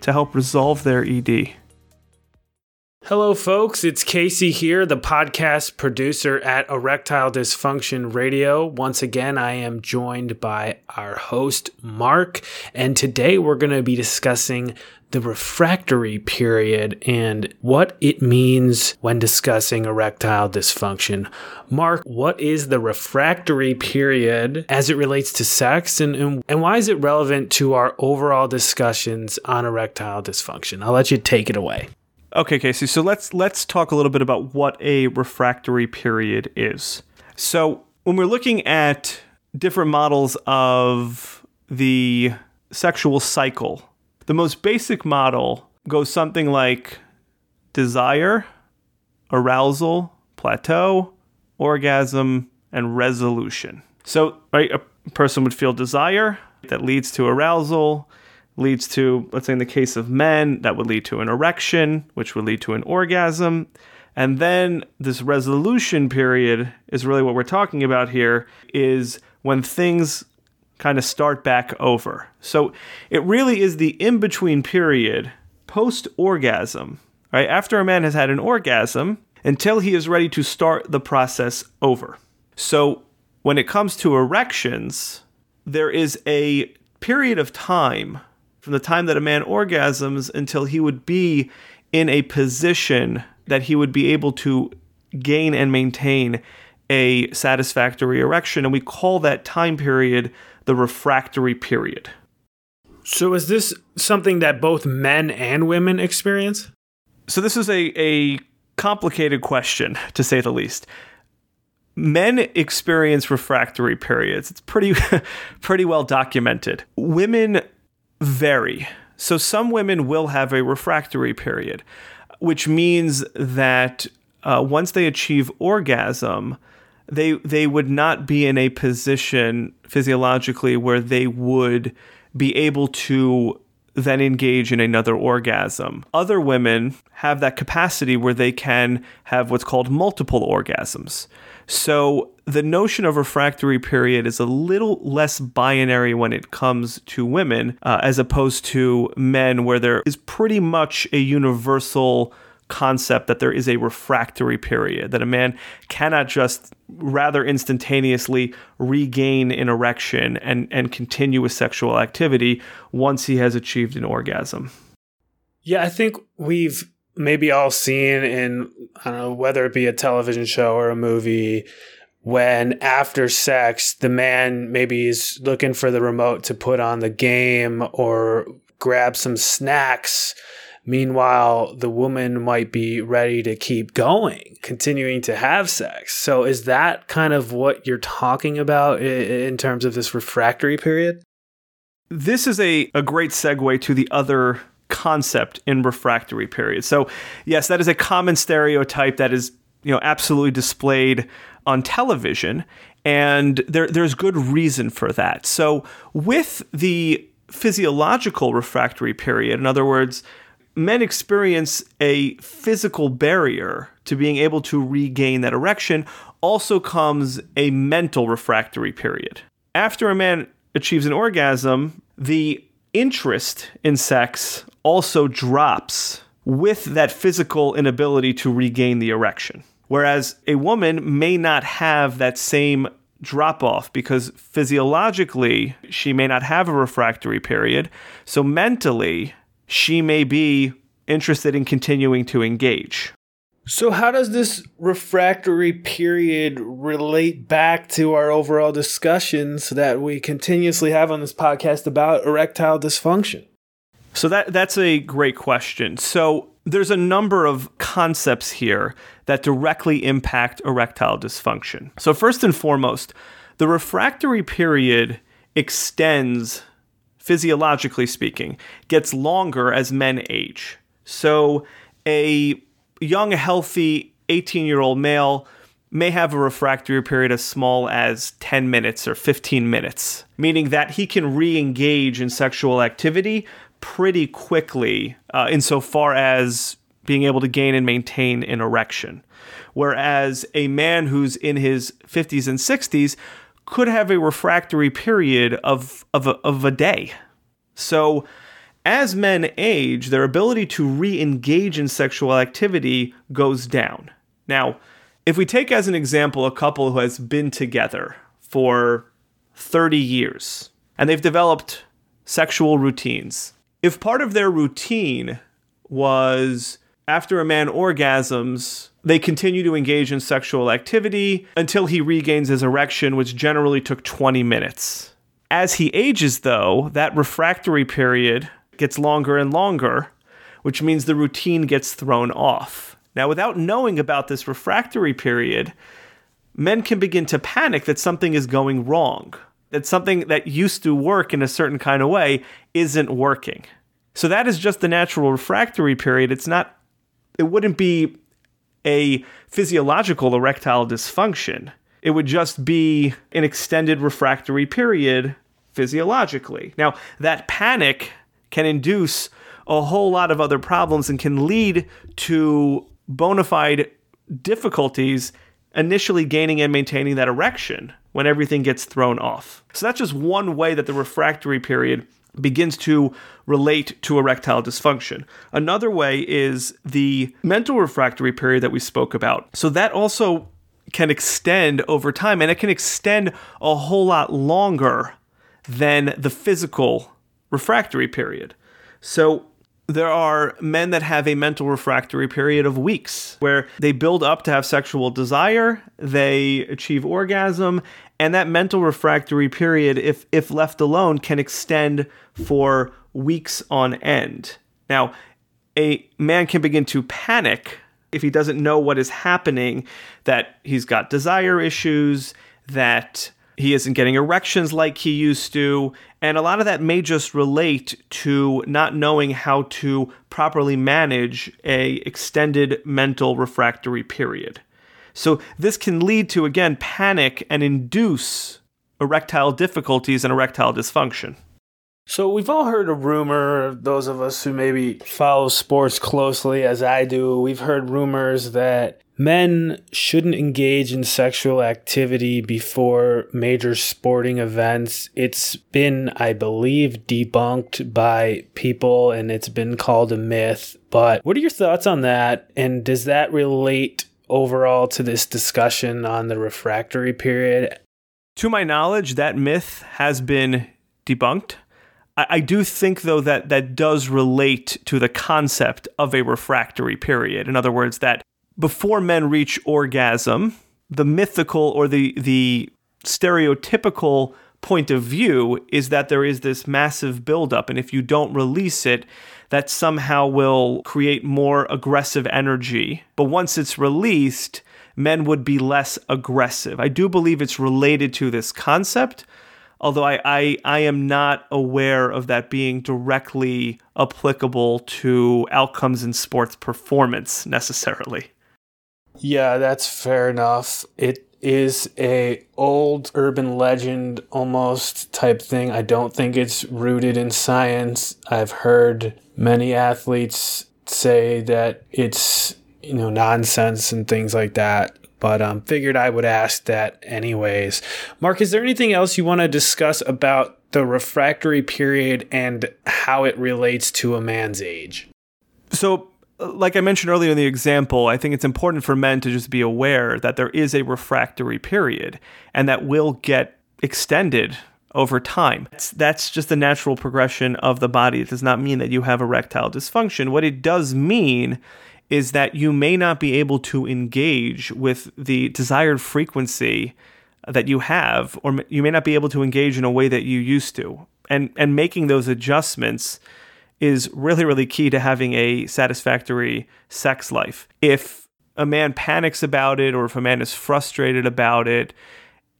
to help resolve their ED. Hello, folks. It's Casey here, the podcast producer at Erectile Dysfunction Radio. Once again, I am joined by our host, Mark, and today we're going to be discussing the refractory period and what it means when discussing erectile dysfunction. Mark, what is the refractory period as it relates to sex and, and, and why is it relevant to our overall discussions on erectile dysfunction? I'll let you take it away. Okay, Casey. So let's let's talk a little bit about what a refractory period is. So when we're looking at different models of the sexual cycle, the most basic model goes something like desire, arousal, plateau, orgasm, and resolution. So, right, a person would feel desire that leads to arousal, leads to, let's say in the case of men, that would lead to an erection, which would lead to an orgasm. And then this resolution period is really what we're talking about here is when things kind of start back over. So it really is the in between period post orgasm, right? After a man has had an orgasm until he is ready to start the process over. So when it comes to erections, there is a period of time from the time that a man orgasms until he would be in a position that he would be able to gain and maintain a satisfactory erection. And we call that time period the refractory period. So, is this something that both men and women experience? So, this is a, a complicated question, to say the least. Men experience refractory periods. It's pretty pretty well documented. Women vary. So some women will have a refractory period, which means that uh, once they achieve orgasm, they they would not be in a position physiologically where they would be able to then engage in another orgasm. Other women have that capacity where they can have what's called multiple orgasms. So the notion of refractory period is a little less binary when it comes to women uh, as opposed to men, where there is pretty much a universal concept that there is a refractory period, that a man cannot just rather instantaneously regain an erection and, and continue with sexual activity once he has achieved an orgasm. Yeah, I think we've maybe all seen in, I don't know, whether it be a television show or a movie, when after sex, the man maybe is looking for the remote to put on the game or grab some snacks Meanwhile, the woman might be ready to keep going, continuing to have sex. So, is that kind of what you're talking about in terms of this refractory period? This is a, a great segue to the other concept in refractory period. So, yes, that is a common stereotype that is, you know, absolutely displayed on television, and there there's good reason for that. So, with the physiological refractory period, in other words, men experience a physical barrier to being able to regain that erection, also comes a mental refractory period. After a man achieves an orgasm, the interest in sex also drops with that physical inability to regain the erection. Whereas a woman may not have that same drop off because physiologically she may not have a refractory period. So mentally, she may be interested in continuing to engage. So, how does this refractory period relate back to our overall discussions that we continuously have on this podcast about erectile dysfunction? So, that, that's a great question. So, there's a number of concepts here that directly impact erectile dysfunction. So, first and foremost, the refractory period extends physiologically speaking, gets longer as men age. So, a young, healthy 18 year old male may have a refractory period as small as 10 minutes or 15 minutes, meaning that he can re engage in sexual activity pretty quickly, uh, insofar as being able to gain and maintain an erection. Whereas a man who's in his 50s and 60s could have a refractory period of, of, a, of a day. So, as men age, their ability to re engage in sexual activity goes down. Now, if we take as an example a couple who has been together for 30 years and they've developed sexual routines, if part of their routine was after a man orgasms, they continue to engage in sexual activity until he regains his erection, which generally took 20 minutes. As he ages, though, that refractory period gets longer and longer, which means the routine gets thrown off. Now, without knowing about this refractory period, men can begin to panic that something is going wrong, that something that used to work in a certain kind of way isn't working. So that is just the natural refractory period. It's not, it wouldn't be a physiological erectile dysfunction. It would just be an extended refractory period physiologically. Now, that panic can induce a whole lot of other problems and can lead to bona fide difficulties initially gaining and maintaining that erection when everything gets thrown off. So that's just one way that the refractory period begins to relate to erectile dysfunction. Another way is the mental refractory period that we spoke about. So that also can extend over time and it can extend a whole lot longer than the physical refractory period. So there are men that have a mental refractory period of weeks where they build up to have sexual desire, they achieve orgasm, and that mental refractory period, if, if left alone, can extend for weeks on end. Now, a man can begin to panic if he doesn't know what is happening, that he's got desire issues, that he isn't getting erections like he used to, and a lot of that may just relate to not knowing how to properly manage a extended mental refractory period. So this can lead to again panic and induce erectile difficulties and erectile dysfunction. So we've all heard a rumor, those of us who maybe follow sports closely as I do, we've heard rumors that men shouldn't engage in sexual activity before major sporting events. It's been, I believe, debunked by people and it's been called a myth. But what are your thoughts on that? And does that relate overall to this discussion on the refractory period? To my knowledge, that myth has been debunked. I, do think, though, that that does relate to the concept of a refractory period. In other words, that before men reach orgasm, the mythical or the the stereotypical point of view is that there is this massive buildup, and if you don't release it, that somehow will create more aggressive energy. But once it's released, men would be less aggressive. I do believe it's related to this concept, although I, I, I am not aware of that being directly applicable to outcomes in sports performance necessarily. Yeah, that's fair enough. It is a old urban legend almost type thing. I don't think it's rooted in science. I've heard many athletes say that it's you know nonsense and things like that but um, figured I would ask that anyways. Mark, is there anything else you want to discuss about the refractory period and how it relates to a man's age? So, like I mentioned earlier in the example, I think it's important for men to just be aware that there is a refractory period and that will get extended over time. That's, that's just the natural progression of the body. It does not mean that you have erectile dysfunction. What it does mean is that you may not be able to engage with the desired frequency that you have, or you may not be able to engage in a way that you used to. And, and making those adjustments is really, really key to having a satisfactory sex life. If a man panics about it or if a man is frustrated about it,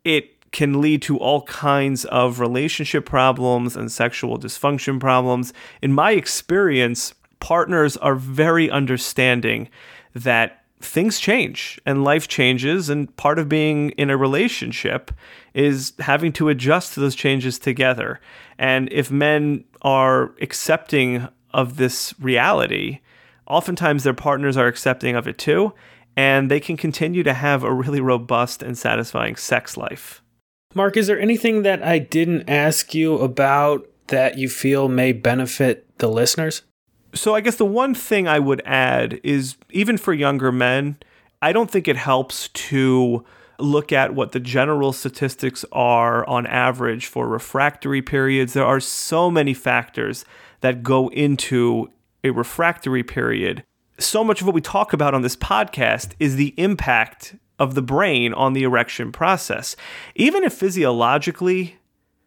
it can lead to all kinds of relationship problems and sexual dysfunction problems. In my experience, partners are very understanding that things change and life changes and part of being in a relationship is having to adjust to those changes together and if men are accepting of this reality oftentimes their partners are accepting of it too and they can continue to have a really robust and satisfying sex life. Mark is there anything that i didn't ask you about that you feel may benefit the listeners? So I guess the one thing I would add is even for younger men, I don't think it helps to look at what the general statistics are on average for refractory periods. There are so many factors that go into a refractory period. So much of what we talk about on this podcast is the impact of the brain on the erection process. Even if physiologically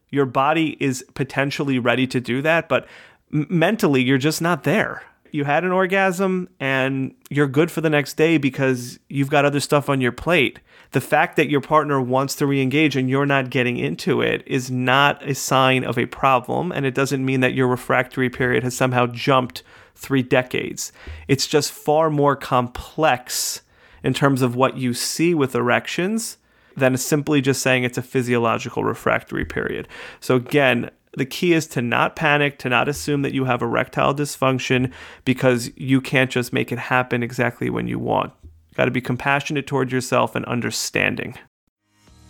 your body is potentially ready to do that, but mentally you're just not there. You had an orgasm and you're good for the next day because you've got other stuff on your plate. The fact that your partner wants to re-engage and you're not getting into it is not a sign of a problem and it doesn't mean that your refractory period has somehow jumped 3 decades. It's just far more complex in terms of what you see with erections than simply just saying it's a physiological refractory period. So again, the key is to not panic, to not assume that you have erectile dysfunction because you can't just make it happen exactly when you want. You Got to be compassionate toward yourself and understanding.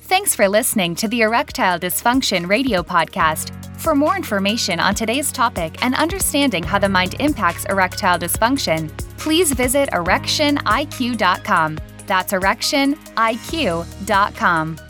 Thanks for listening to the Erectile Dysfunction Radio Podcast. For more information on today's topic and understanding how the mind impacts erectile dysfunction, please visit erectioniq.com. That's erectioniq.com.